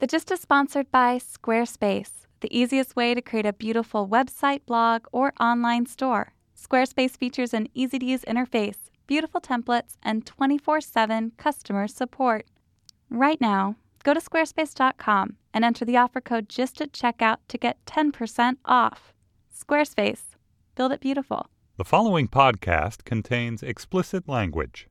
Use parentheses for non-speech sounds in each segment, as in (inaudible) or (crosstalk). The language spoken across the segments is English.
The Gist is sponsored by Squarespace, the easiest way to create a beautiful website, blog, or online store. Squarespace features an easy to use interface, beautiful templates, and 24 7 customer support. Right now, go to squarespace.com and enter the offer code GIST at checkout to get 10% off. Squarespace, build it beautiful. The following podcast contains explicit language.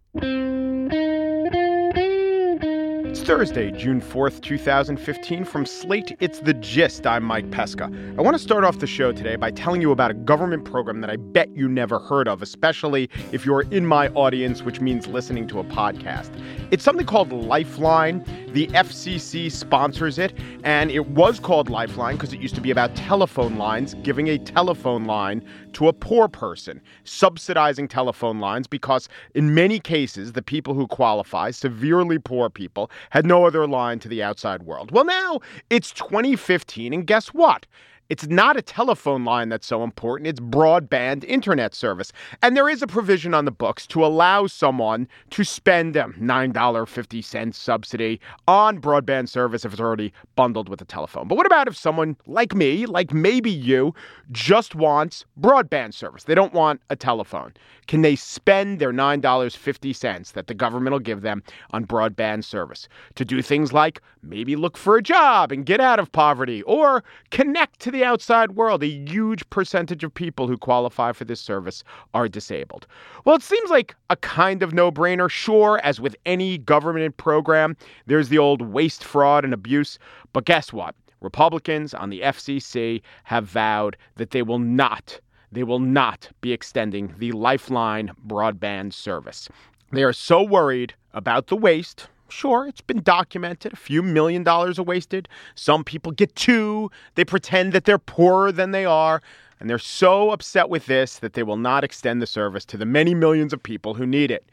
It's Thursday, June 4th, 2015. From Slate, it's The Gist. I'm Mike Pesca. I want to start off the show today by telling you about a government program that I bet you never heard of, especially if you're in my audience, which means listening to a podcast. It's something called Lifeline. The FCC sponsors it, and it was called Lifeline because it used to be about telephone lines, giving a telephone line to a poor person, subsidizing telephone lines because, in many cases, the people who qualify, severely poor people, had no other line to the outside world. Well, now it's 2015, and guess what? It's not a telephone line that's so important, it's broadband internet service. And there is a provision on the books to allow someone to spend a $9.50 subsidy on broadband service if it's already bundled with a telephone. But what about if someone like me, like maybe you, just wants broadband service? They don't want a telephone. Can they spend their $9.50 that the government will give them on broadband service to do things like maybe look for a job and get out of poverty or connect to the outside world? A huge percentage of people who qualify for this service are disabled. Well, it seems like a kind of no brainer. Sure, as with any government program, there's the old waste, fraud, and abuse. But guess what? Republicans on the FCC have vowed that they will not they will not be extending the Lifeline broadband service. They are so worried about the waste. Sure, it's been documented. A few million dollars are wasted. Some people get two. They pretend that they're poorer than they are. And they're so upset with this that they will not extend the service to the many millions of people who need it.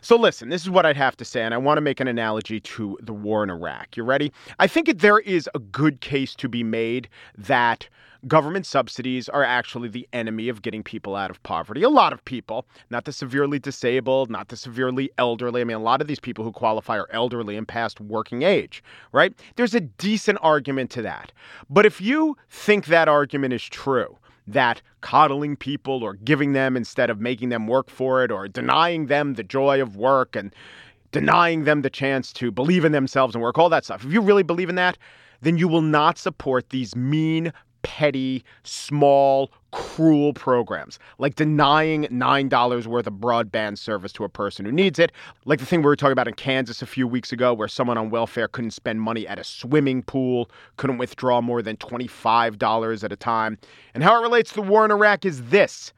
So, listen, this is what I'd have to say, and I want to make an analogy to the war in Iraq. You ready? I think there is a good case to be made that government subsidies are actually the enemy of getting people out of poverty. A lot of people, not the severely disabled, not the severely elderly. I mean, a lot of these people who qualify are elderly and past working age, right? There's a decent argument to that. But if you think that argument is true, that coddling people or giving them instead of making them work for it or denying them the joy of work and denying them the chance to believe in themselves and work, all that stuff. If you really believe in that, then you will not support these mean, petty, small, cruel programs, like denying $9 worth of broadband service to a person who needs it, like the thing we were talking about in Kansas a few weeks ago, where someone on welfare couldn't spend money at a swimming pool, couldn't withdraw more than $25 at a time. And how it relates to the war in Iraq is this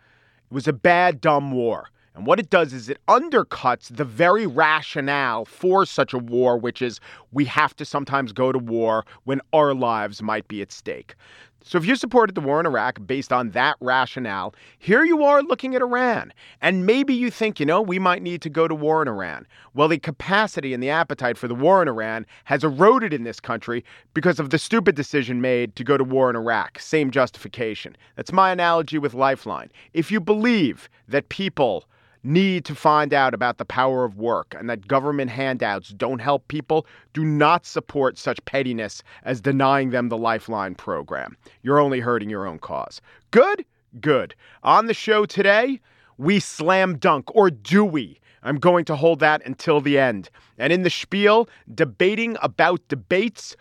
it was a bad, dumb war. And what it does is it undercuts the very rationale for such a war, which is we have to sometimes go to war when our lives might be at stake. So, if you supported the war in Iraq based on that rationale, here you are looking at Iran. And maybe you think, you know, we might need to go to war in Iran. Well, the capacity and the appetite for the war in Iran has eroded in this country because of the stupid decision made to go to war in Iraq. Same justification. That's my analogy with Lifeline. If you believe that people need to find out about the power of work and that government handouts don't help people, do not support such pettiness as denying them the Lifeline program. You're only hurting your own cause. Good? Good. On the show today, we slam dunk, or do we? I'm going to hold that until the end. And in the spiel, debating about debates.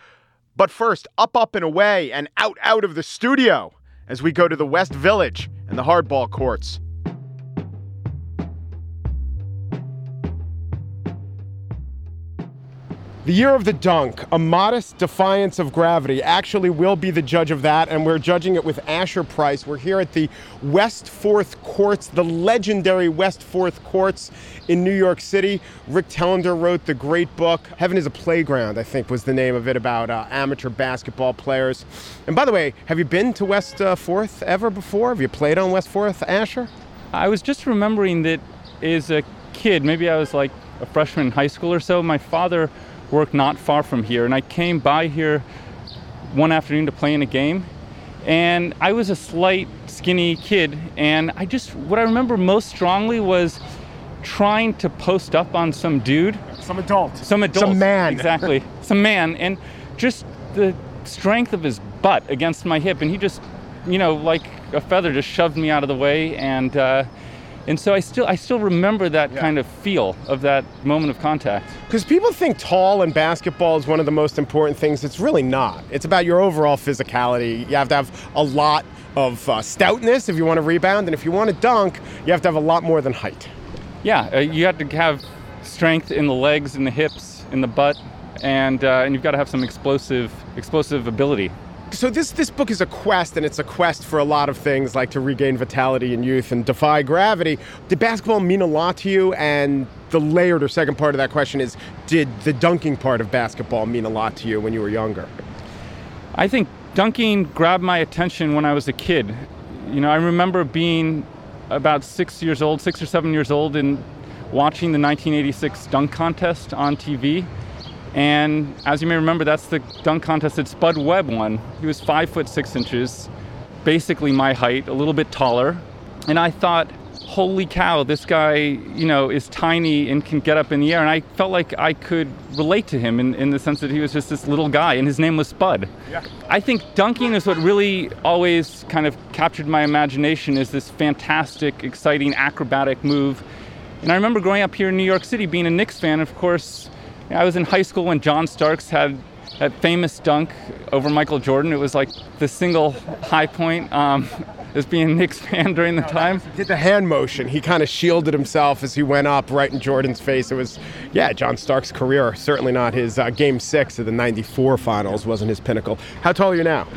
But first, up, up, and away, and out, out of the studio as we go to the West Village and the hardball courts. The year of the dunk, a modest defiance of gravity, actually will be the judge of that, and we're judging it with Asher Price. We're here at the West Fourth Courts, the legendary West Fourth Courts in New York City. Rick Telander wrote the great book, Heaven is a Playground, I think was the name of it, about uh, amateur basketball players. And by the way, have you been to West uh, Fourth ever before? Have you played on West Fourth, Asher? I was just remembering that as a kid, maybe I was like a freshman in high school or so, my father work not far from here. And I came by here one afternoon to play in a game. And I was a slight, skinny kid. And I just, what I remember most strongly was trying to post up on some dude. Some adult. Some adult. Some man. Exactly. (laughs) some man. And just the strength of his butt against my hip, and he just, you know, like a feather, just shoved me out of the way, and uh, and so I still I still remember that Yeah. kind of feel of that moment of contact. Because people think tall in basketball is one of the most important things. It's really not. It's about your overall physicality. You have to have a lot of uh, stoutness if you want to rebound, and if you want to dunk, you have to have a lot more than height. Yeah, uh, you have to have strength in the legs, in the hips, in the butt, and uh, and you've got to have some explosive explosive ability. So this this book is a quest, and it's a quest for a lot of things, like to regain vitality and youth and defy gravity. Did basketball mean a lot to you? And the layered or second part of that question is, did the dunking part of basketball mean a lot to you when you were younger? I think dunking grabbed my attention when I was a kid. You know, I remember being about six years old, six or seven years old, and watching the 1986 dunk contest on TV. And as you may remember, that's the dunk contest that Spud Webb won. He was five foot six inches, basically my height, a little bit taller. And I thought, holy cow, this guy, you know, is tiny and can get up in the air. And I felt like I could relate to him in, in the sense that he was just this little guy, and his name was Spud. Yeah. I think dunking is what really always kind of captured my imagination is this fantastic, exciting, acrobatic move. And I remember growing up here in New York City, being a Knicks fan, of course, I was in high school when John Starks had that famous dunk over Michael Jordan. It was like the single high point um, (laughs) as being a Knicks fan during the time. He Did the hand motion. He kind of shielded himself as he went up right in Jordan's face. It was, yeah, John Starks' career. Certainly not his uh, game six of the 94 finals wasn't his pinnacle. How tall are you now?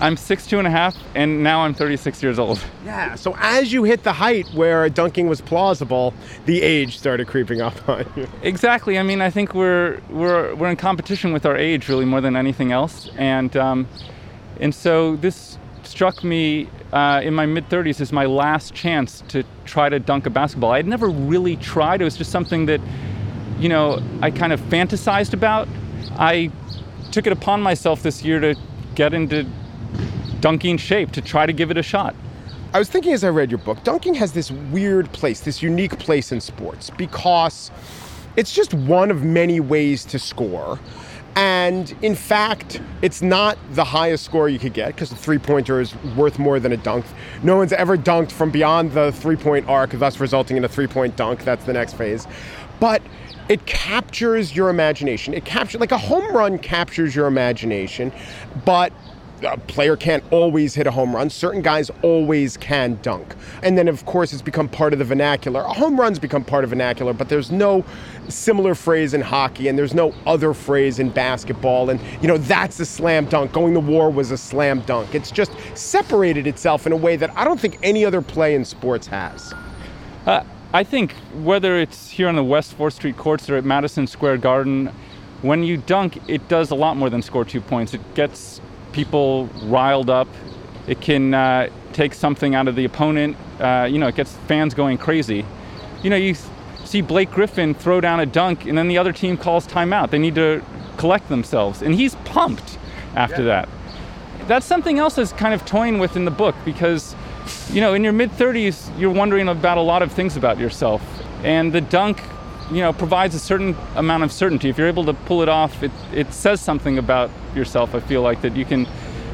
I'm six two and a half, and now I'm 36 years old. Yeah. So as you hit the height where dunking was plausible, the age started creeping up on you. Exactly. I mean, I think we're we're we're in competition with our age really more than anything else, and um, and so this struck me uh, in my mid 30s as my last chance to try to dunk a basketball. I had never really tried. It was just something that you know I kind of fantasized about. I took it upon myself this year to get into dunking shape to try to give it a shot. I was thinking as I read your book, dunking has this weird place, this unique place in sports because it's just one of many ways to score. And in fact, it's not the highest score you could get because the three pointer is worth more than a dunk. No one's ever dunked from beyond the three point arc, thus resulting in a three point dunk. That's the next phase. But it captures your imagination. It captures, like a home run captures your imagination, but a player can't always hit a home run. Certain guys always can dunk. And then, of course, it's become part of the vernacular. Home run's become part of vernacular, but there's no similar phrase in hockey and there's no other phrase in basketball. And, you know, that's a slam dunk. Going to war was a slam dunk. It's just separated itself in a way that I don't think any other play in sports has. Uh, I think whether it's here on the West 4th Street courts or at Madison Square Garden, when you dunk, it does a lot more than score two points. It gets people riled up. It can uh, take something out of the opponent. Uh, you know, it gets fans going crazy. You know, you see Blake Griffin throw down a dunk, and then the other team calls timeout. They need to collect themselves, and he's pumped after that. That's something else that's kind of toying with in the book because, you know, in your mid 30s, you're wondering about a lot of things about yourself, and the dunk you know provides a certain amount of certainty if you're able to pull it off it, it says something about yourself i feel like that you can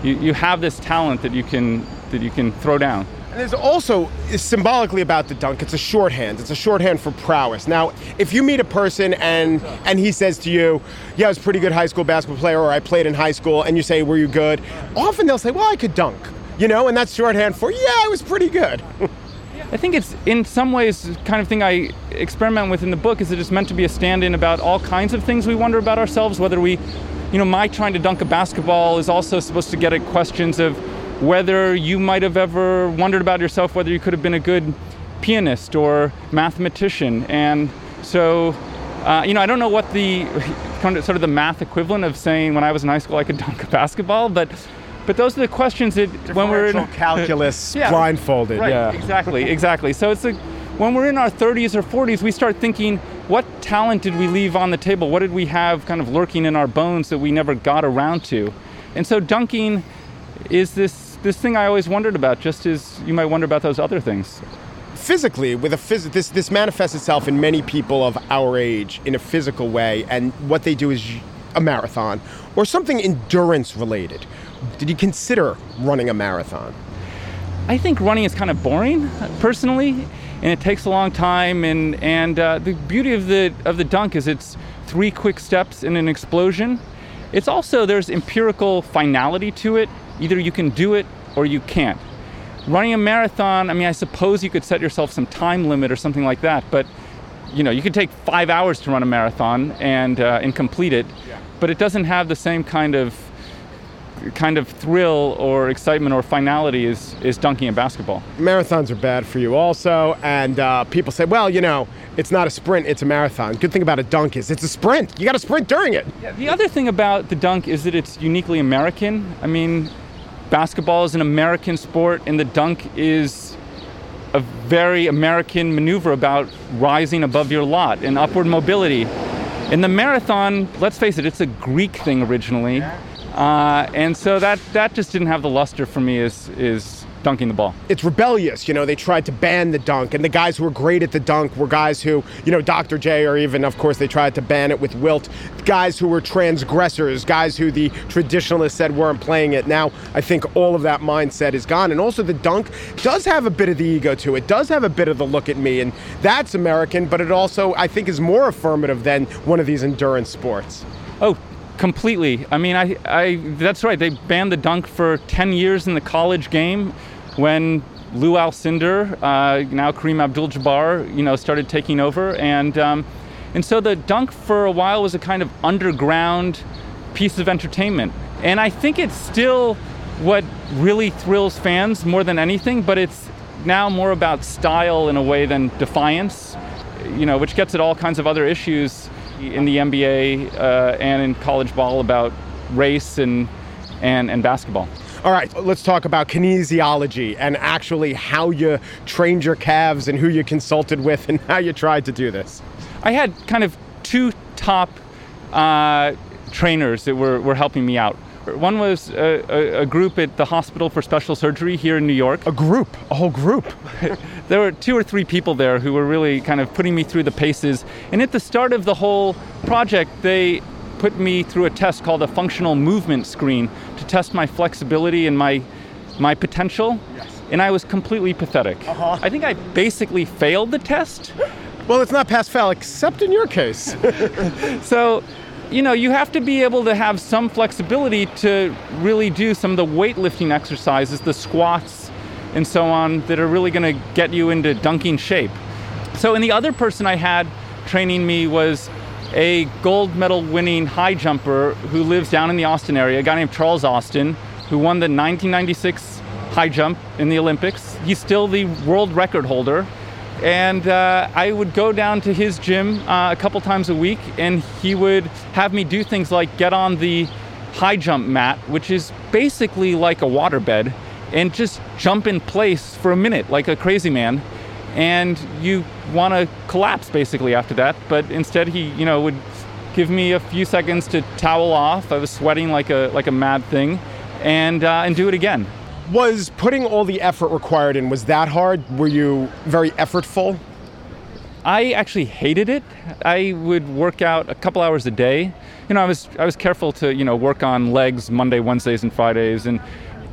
you, you have this talent that you can that you can throw down And there's also symbolically about the dunk. It's a shorthand. It's a shorthand for prowess. Now, if you meet a person and and he says to you, "Yeah, I was a pretty good high school basketball player," or "I played in high school," and you say, "Were you good?" Often they'll say, "Well, I could dunk," you know, and that's shorthand for, "Yeah, I was pretty good." (laughs) i think it's in some ways the kind of thing i experiment with in the book is that it's meant to be a stand-in about all kinds of things we wonder about ourselves whether we you know my trying to dunk a basketball is also supposed to get at questions of whether you might have ever wondered about yourself whether you could have been a good pianist or mathematician. And so uh, you know i don't know what the (laughs) sort of the math equivalent of saying when i was in high school i could dunk a basketball but but those are the questions that when we're in (laughs) calculus Yeah. blindfolded. Right, Yeah. exactly, exactly. So it's like when we're in our 30s or 40s, we start thinking, what talent did we leave on the table? What did we have kind of lurking in our bones that we never got around to? And so dunking is this this thing I always wondered about, just as you might wonder about those other things. physically with a phys- this this manifests itself in many people of our age in a physical way and what they do is a marathon or something endurance related, did you consider running a marathon? I think running is kind of boring, personally, and it takes a long time. And and uh, the beauty of the of the dunk is it's three quick steps in an explosion. It's also there's empirical finality to it. Either you can do it or you can't. Running a marathon, I mean, I suppose you could set yourself some time limit or something like that, but you know, you could take five hours to run a marathon and uh, and complete it, but it doesn't have the same kind of kind of thrill or excitement or finality is is dunking a basketball. Marathons are bad for you also, and uh, people say, well, you know, it's not a sprint, it's a marathon. Good thing about a dunk is it's a sprint. You got to sprint during it. Yeah, the other thing about the dunk is that it's uniquely American. I mean, basketball is an American sport, and the dunk is a very American maneuver about rising above your lot and upward mobility. In the marathon, let's face it, it's a Greek thing originally. Uh, and so that that just didn't have the luster for me as is dunking the ball. It's rebellious, you know. They tried to ban the dunk, and the guys who were great at the dunk were guys who, you know, Dr. J, or even, of course, they tried to ban it with Wilt. Guys who were transgressors, guys who the traditionalists said weren't playing it. Now, I think all of that mindset is gone, and also the dunk does have a bit of the ego to it. Does have a bit of the look at me, and that's American. But it also, I think, is more affirmative than one of these endurance sports. Oh, completely. I mean, I, I, that's right. They banned the dunk for 10 years in the college game when Lou Alcindor, uh, now Kareem Abdul-Jabbar, you know, started taking over, and um, and so the dunk for a while was a kind of underground piece of entertainment, and I think it's still what really thrills fans more than anything, but it's now more about style in a way than defiance, you know, which gets at all kinds of other issues in the NBA uh, and in college ball about race and, and, and basketball. All right, let's talk about kinesiology and actually how you trained your calves and who you consulted with and (laughs) how you tried to do this. I had kind of two top uh, trainers that were, were helping me out. One was a, a, a, group at the Hospital for Special Surgery here in New York. A group, a whole group. (laughs) there were two or three people there who were really kind of putting me through the paces. And at the start of the whole project, they put me through a test called a functional movement screen to test my flexibility and my my potential. Yes. And I was completely pathetic. Uh-huh. I think I basically failed the test. Well, it's not pass fail, except in your case. (laughs) so you know, you have to be able to have some flexibility to really do some of the weightlifting exercises, the squats and so on, that are really going to get you into dunking shape. So, and the other person I had training me was a gold medal winning high jumper who lives down in the Austin area, a guy named Charles Austin, who won the 1996 high jump in the Olympics. He's still the world record holder and uh, I would go down to his gym uh, a couple times a week, and he would have me do things like get on the high jump mat, which is basically like a waterbed, and just jump in place for a minute like a crazy man. And you want to collapse basically after that, but instead he, you know, would give me a few seconds to towel off. I was sweating like a like a mad thing, and uh, and do it again was putting all the effort required in was that hard? Were you very effortful? I actually hated it. I would work out a couple hours a day. You know i was i was careful to you know work on legs monday wednesdays and fridays and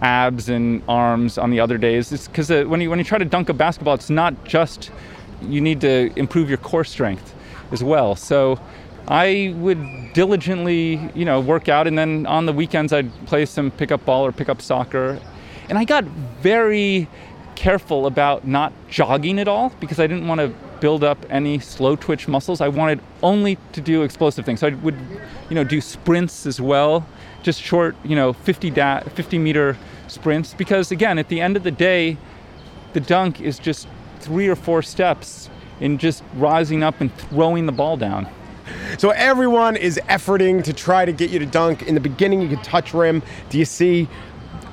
abs and arms on the other days. It's because uh, when you when you try to dunk a basketball it's not just you need to improve your core strength as well. So I would diligently, you know, work out, and then on the weekends I'd play some pickup ball or pickup soccer, and I got very careful about not jogging at all because I didn't want to build up any slow twitch muscles. I wanted only to do explosive things. So I would, you know, do sprints as well, just short, you know, 50 da- 50 meter sprints because again, at the end of the day, the dunk is just three or four steps in just rising up and throwing the ball down. So everyone is efforting to try to get you to dunk. In the beginning, you could touch rim. Do you see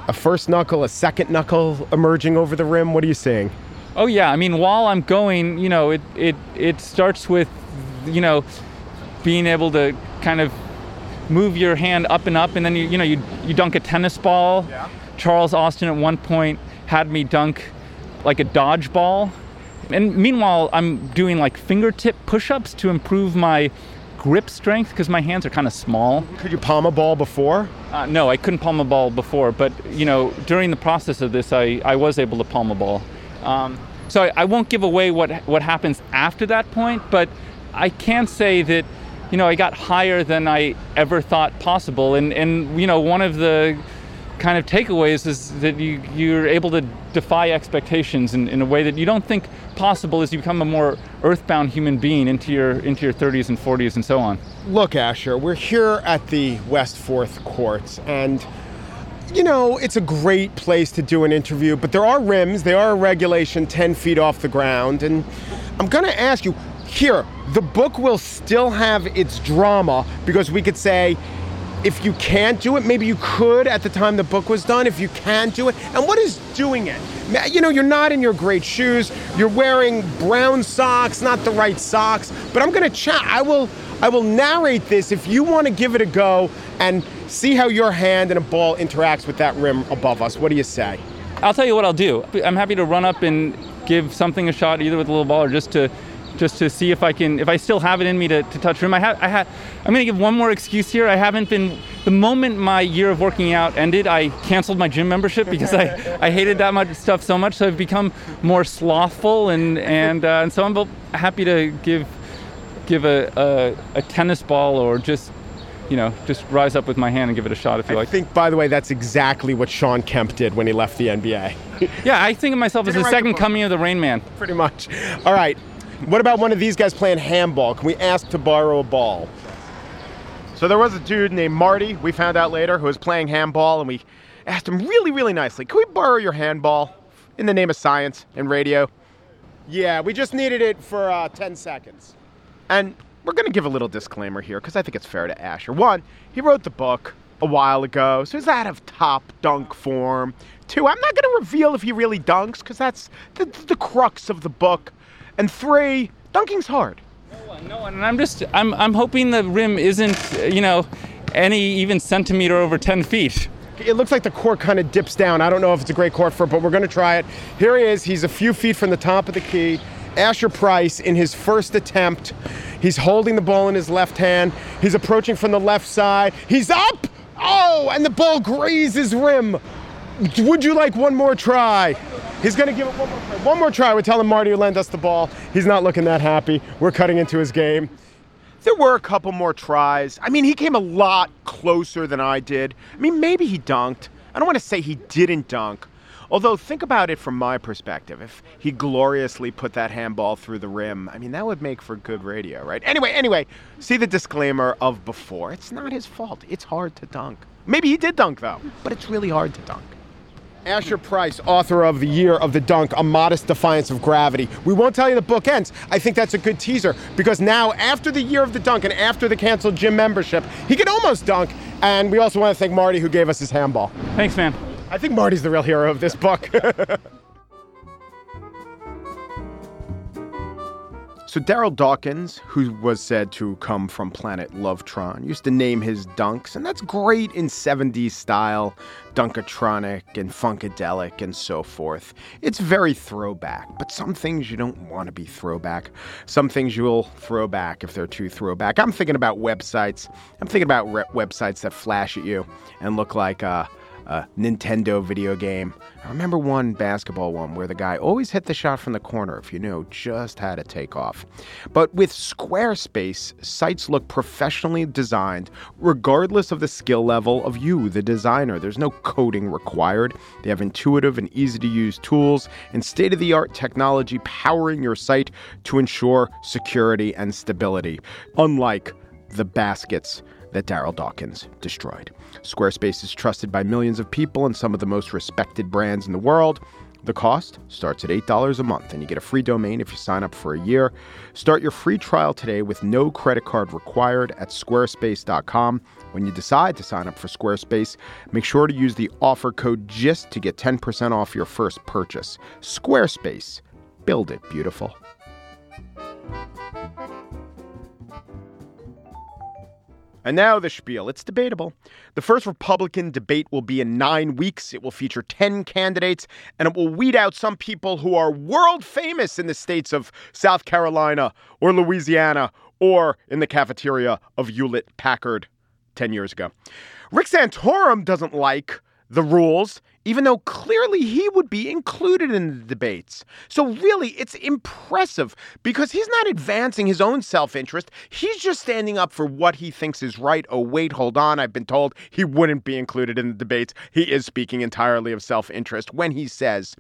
a first knuckle, a second knuckle emerging over the rim? What are you seeing? Oh yeah, I mean while I'm going, you know, it it it starts with you know being able to kind of move your hand up and up and then you you know you you dunk a tennis ball. Yeah. Charles Austin at one point had me dunk like a dodgeball. And meanwhile, I'm doing like fingertip push-ups to improve my grip strength because my hands are kind of small. Could you palm a ball before? Uh, no, I couldn't palm a ball before, but you know, during the process of this, I, I was able to palm a ball. Um, so I, I won't give away what what happens after that point, but I can say that you know I got higher than I ever thought possible, and and you know one of the kind of takeaways is that you you're able to defy expectations in, in a way that you don't think possible as you become a more earthbound human being into your into your 30s and 40s and so on. Look, Asher, we're here at the West Fourth Courts, and you know, it's a great place to do an interview, but there are rims, they are a regulation 10 feet off the ground. And I'm going to ask you here, the book will still have its drama because we could say, if you can't do it, maybe you could at the time the book was done. If you can't do it, and what is doing it? You know, you're not in your great shoes. You're wearing brown socks, not the right socks. But I'm going to chat. I will. I will narrate this if you want to give it a go and see how your hand and a ball interacts with that rim above us. What do you say? I'll tell you what I'll do. I'm happy to run up and give something a shot, either with a little ball or just to just to see if I can, if I still have it in me to, to touch rim. I have, I have, I'm going to give one more excuse here. I haven't been, the moment my year of working out ended, I canceled my gym membership because I, I hated that much stuff so much. So I've become more slothful and, and, uh, and so I'm happy to give, give a, a, a tennis ball or just you know, just rise up with my hand and give it a shot if you I like. I think, by the way, that's exactly what Sean Kemp did when he left the NBA. yeah, I think of myself as the second coming of the Rain Man. Pretty much. All right. What about one of these guys playing handball? Can we ask to borrow a ball? So there was a dude named Marty, we found out later, who was playing handball, and we asked him really, really nicely, can we borrow your handball in the name of science and radio? Yeah, we just needed it for uh, 10 seconds. And we're going to give a little disclaimer here because I think it's fair to Asher. One, he wrote the book a while ago, so he's out of top dunk form. Two, I'm not going to reveal if he really dunks because that's the, the crux of the book. And three, dunking's hard. No one, no one. And I'm just, I'm, I'm hoping the rim isn't, you know, any even centimeter over 10 feet. It looks like the court kind of dips down. I don't know if it's a great court for it, but we're going to try it. Here he is. He's a few feet from the top of the key. Asher Price in his first attempt. He's holding the ball in his left hand. He's approaching from the left side. He's up! Oh, and the ball grazes rim. Would you like one more try? He's going to give it one more try. One more try. We're telling Marty to lend us the ball. He's not looking that happy. We're cutting into his game. There were a couple more tries. I mean, he came a lot closer than I did. I mean, maybe he dunked. I don't want to say he didn't dunk. Although, think about it from my perspective. If he gloriously put that handball through the rim, I mean, that would make for good radio, right? Anyway, anyway, see the disclaimer of before. It's not his fault. It's hard to dunk. Maybe he did dunk, though, but it's really hard to dunk. Asher Price, author of The Year of the Dunk, A Modest Defiance of Gravity. We won't tell you the book ends. I think that's a good teaser because now, after the Year of the Dunk and after the canceled gym membership, he can almost dunk. And we also want to thank Marty who gave us his handball. Thanks, man. I think Marty's the real hero of this book. (laughs) so Daryl Dawkins, who was said to come from planet Lovetron, used to name his dunks, and that's great in 70s style, Dunkatronic and Funkadelic and so forth. It's very throwback, but some things you don't want to be throwback. Some things you'll throw back if they're too throwback. I'm thinking about websites. I'm thinking about re- websites that flash at you and look like, uh, a Nintendo video game. I remember one basketball one where the guy always hit the shot from the corner if you knew just how to take off. But with Squarespace, sites look professionally designed regardless of the skill level of you, the designer. There's no coding required. They have intuitive and easy to use tools and state of the art technology powering your site to ensure security and stability, unlike the baskets that Daryl Dawkins destroyed. Squarespace is trusted by millions of people and some of the most respected brands in the world. The cost starts at $8 a month, and you get a free domain if you sign up for a year. Start your free trial today with no credit card required at squarespace.com. When you decide to sign up for Squarespace, make sure to use the offer code GIST to get 10% off your first purchase. Squarespace, build it beautiful. And now the spiel. It's debatable. The first Republican debate will be in nine weeks. It will feature 10 candidates, and it will weed out some people who are world famous in the states of South Carolina or Louisiana or in the cafeteria of Hewlett Packard 10 years ago. Rick Santorum doesn't like the rules, even though clearly he would be included in the debates. So, really, it's impressive because he's not advancing his own self interest. He's just standing up for what he thinks is right. Oh, wait, hold on. I've been told he wouldn't be included in the debates. He is speaking entirely of self interest when he says,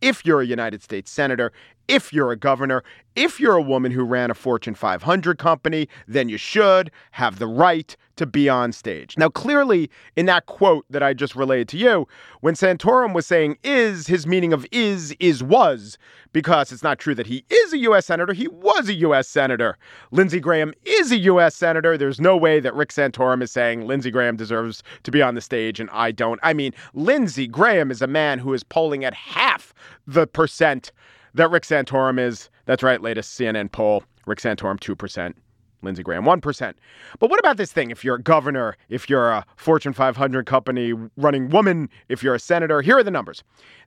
if you're a United States Senator, if you're a governor, if you're a woman who ran a Fortune 500 company, then you should have the right to be on stage. Now, clearly, in that quote that I just relayed to you, when Santorum was saying is, his meaning of is, is was, because it's not true that he is a U.S. Senator. He was a U.S. Senator. Lindsey Graham is a U.S. Senator. There's no way that Rick Santorum is saying Lindsey Graham deserves to be on the stage and I don't. I mean, Lindsey Graham is a man who is polling at half the percent that Rick Santorum is. That's right, latest CNN poll. Rick Santorum, 2%. Lindsey Graham, 1%. But what about this thing? If you're a governor, if you're a Fortune 500 company running woman, if you're a senator, here are the numbers.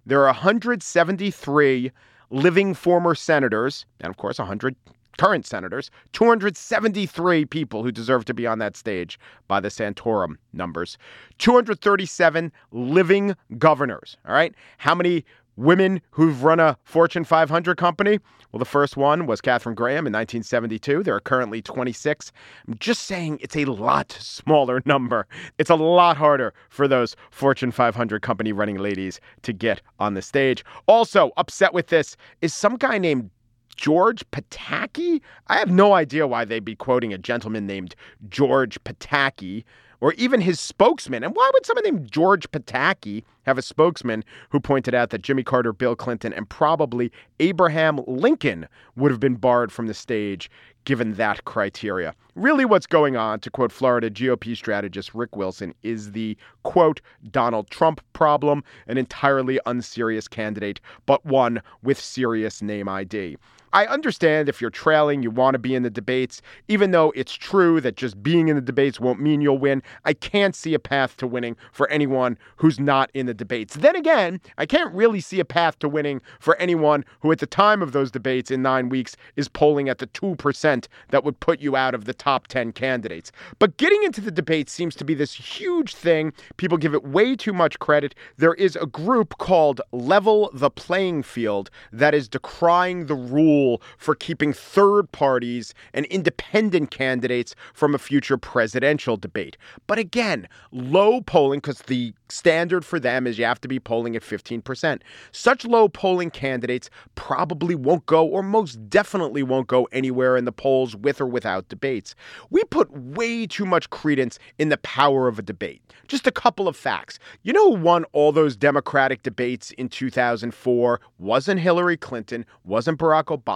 There are 173 living former senators, and of course, 100 current senators, 273 people who deserve to be on that stage by the Santorum numbers, 237 living governors. All right. How many women who've run a Fortune 500 company? Well, the first one was Katharine Graham in 1972. There are currently 26. I'm just saying it's a lot smaller (laughs) number. It's a lot harder for those Fortune 500 company running ladies to get on the stage. Also, upset with this is some guy named George Pataki. I have no idea why they'd be quoting a gentleman named George Pataki or even his spokesman. And why would someone named George Pataki have a spokesman who pointed out that Jimmy Carter, Bill Clinton, and probably Abraham Lincoln would have been barred from the stage given that criteria? Really, what's going on, to quote Florida GOP strategist Rick Wilson, is the quote Donald Trump problem, an entirely unserious candidate, but one with serious name ID. I understand if you're trailing, you want to be in the debates, even though it's true that just being in the debates won't mean you'll win. I can't see a path to winning for anyone who's not in the debates. Then again, I can't really see a path to winning for anyone who, at the time of those debates in nine weeks, is polling at the 2% that would put you out of the top 10 candidates. But getting into the debates seems to be this huge thing. People give it way too much credit. There is a group called Level the Playing Field that is decrying the rules for keeping third parties and independent candidates from a future presidential debate. But again, low polling, because the standard for them is you have to be polling at 15%. Such low polling candidates probably won't go, or most definitely won't go anywhere in the polls with or without debates. We put way too much credence in the power of a debate. Just a couple of facts. You know who won all those Democratic debates in 2004? Wasn't Hillary Clinton, wasn't Barack Obama.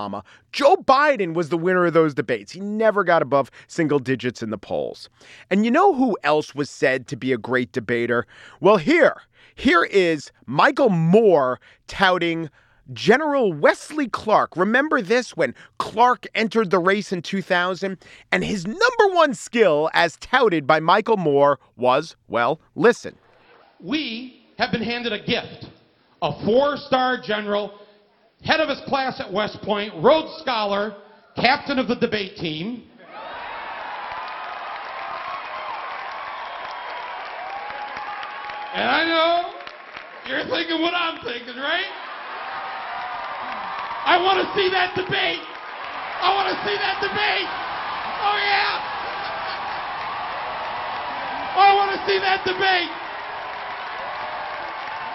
Joe Biden was the winner of those debates. He never got above single digits in the polls. And you know who else was said to be a great debater? Well, here, here is Michael Moore touting General Wesley Clark. Remember this when Clark entered the race in 2000? And his number one skill, as touted by Michael Moore, was well, listen. We have been handed a gift a four star general, head of his class at West Point, Rhodes Scholar, captain of the debate team. And I know you're thinking what I'm thinking, right? I want to see that debate. I want to see that debate. Oh, yeah. Oh, I want to see that debate.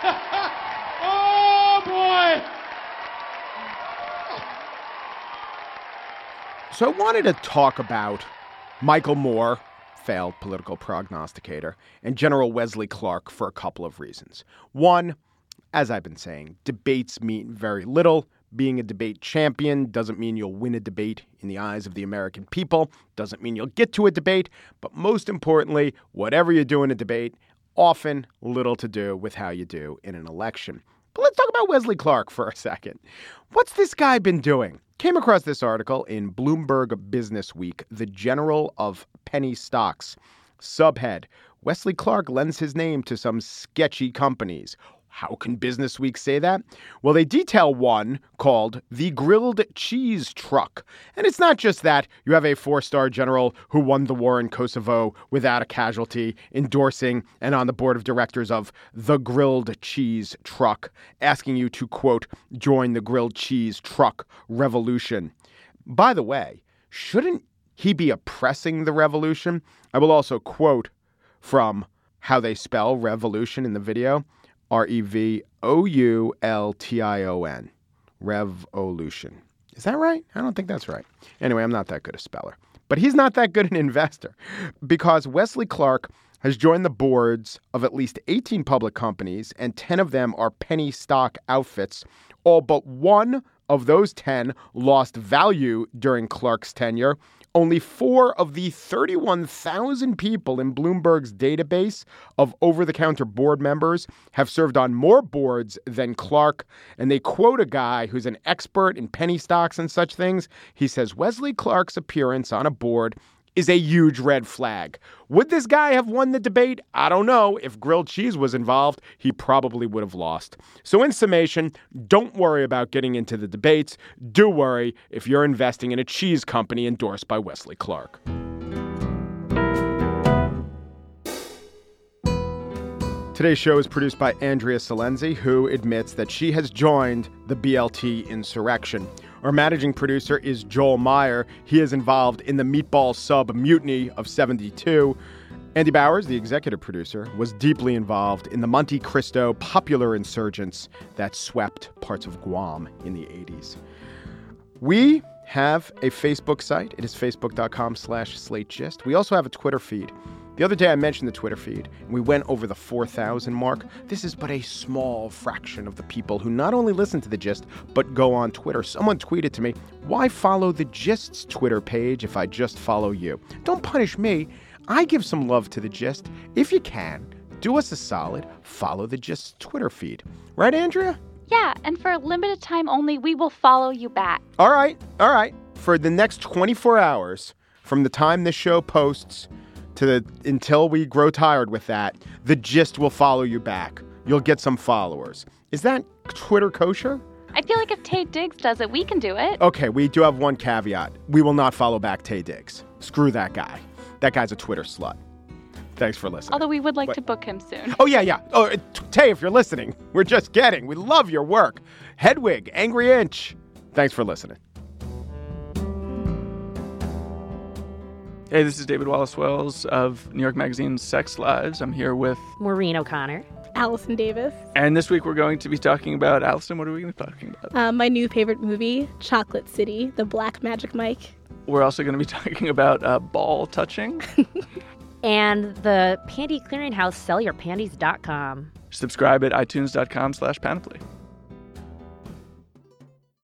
(laughs) oh, boy. So I wanted to talk about Michael Moore failed political prognosticator, and General Wesley Clark for a couple of reasons. One, as I've been saying, debates mean very little. Being a debate champion doesn't mean you'll win a debate in the eyes of the American people, doesn't mean you'll get to a debate, but most importantly, whatever you do in a debate, often little to do with how you do in an election. But let's talk about Wesley Clark for a second. What's this guy been doing? Came across this article in Bloomberg Business Week, the general of penny stocks. Subhead Wesley Clark lends his name to some sketchy companies. How can Business Week say that? Well, they detail one called the Grilled Cheese Truck. And it's not just that you have a four star general who won the war in Kosovo without a casualty endorsing and on the board of directors of the Grilled Cheese Truck, asking you to, quote, join the Grilled Cheese Truck revolution. By the way, shouldn't he be oppressing the revolution? I will also quote from how they spell revolution in the video. R E V O U L T I O N. Revolution. Is that right? I don't think that's right. Anyway, I'm not that good a speller. But he's not that good an investor because Wesley Clark has joined the boards of at least 18 public companies, and 10 of them are penny stock outfits. All but one of those 10 lost value during Clark's tenure. Only four of the 31,000 people in Bloomberg's database of over the counter board members have served on more boards than Clark. And they quote a guy who's an expert in penny stocks and such things. He says Wesley Clark's appearance on a board is a huge red flag. Would this guy have won the debate? I don't know. If grilled cheese was involved, he probably would have lost. So, in summation, don't worry about getting into the debates. Do worry if you're investing in a cheese company endorsed by Wesley Clark. Today's show is produced by Andrea Silenzi, who admits that she has joined the BLT insurrection. Our managing producer is Joel Meyer. He is involved in the Meatball Sub mutiny of 72. Andy Bowers, the executive producer, was deeply involved in the Monte Cristo popular insurgents that swept parts of Guam in the 80s. We have a Facebook site. It is facebook.com slash slategist. We also have a Twitter feed. The other day I mentioned the Twitter feed, and we went over the 4,000 mark. This is but a small fraction of the people who not only listen to the gist, but go on Twitter. Someone tweeted to me, Why follow the gist's Twitter page if I just follow you? Don't punish me. I give some love to the gist. If you can, do us a solid, follow the gist's Twitter feed. Right, Andrea? Yeah, and for a limited time only, we will follow you back. All right, all right. For the next 24 hours, from the time this show posts, to the until we grow tired with that, the gist will follow you back. You'll get some followers. Is that Twitter kosher? I feel like if Taye Diggs does it, we can do it. Okay, we do have one caveat. We will not follow back Taye Diggs. Screw that guy. That guy's a Twitter slut. Thanks for listening. Although we would like Wait. to book him soon. Oh, yeah, yeah. Oh, uh, Tay, if you're listening, we're just getting. We love your work. Hedwig, Angry Inch. Thanks for listening. Hey, this is David Wallace Wells of New York Magazine's Sex Lives. I'm here with, Maureen O'Connor. Allison Davis. and this week we're going to be talking about Allison. What are we going to be talking about? Uh, my new favorite movie, Chocolate City, The Black Magic Mike. We're also going to be (laughs) talking about uh, ball touching. (laughs) And the Panty Clearinghouse, sellyourpanties.com. Subscribe at itunes.com slash panoply.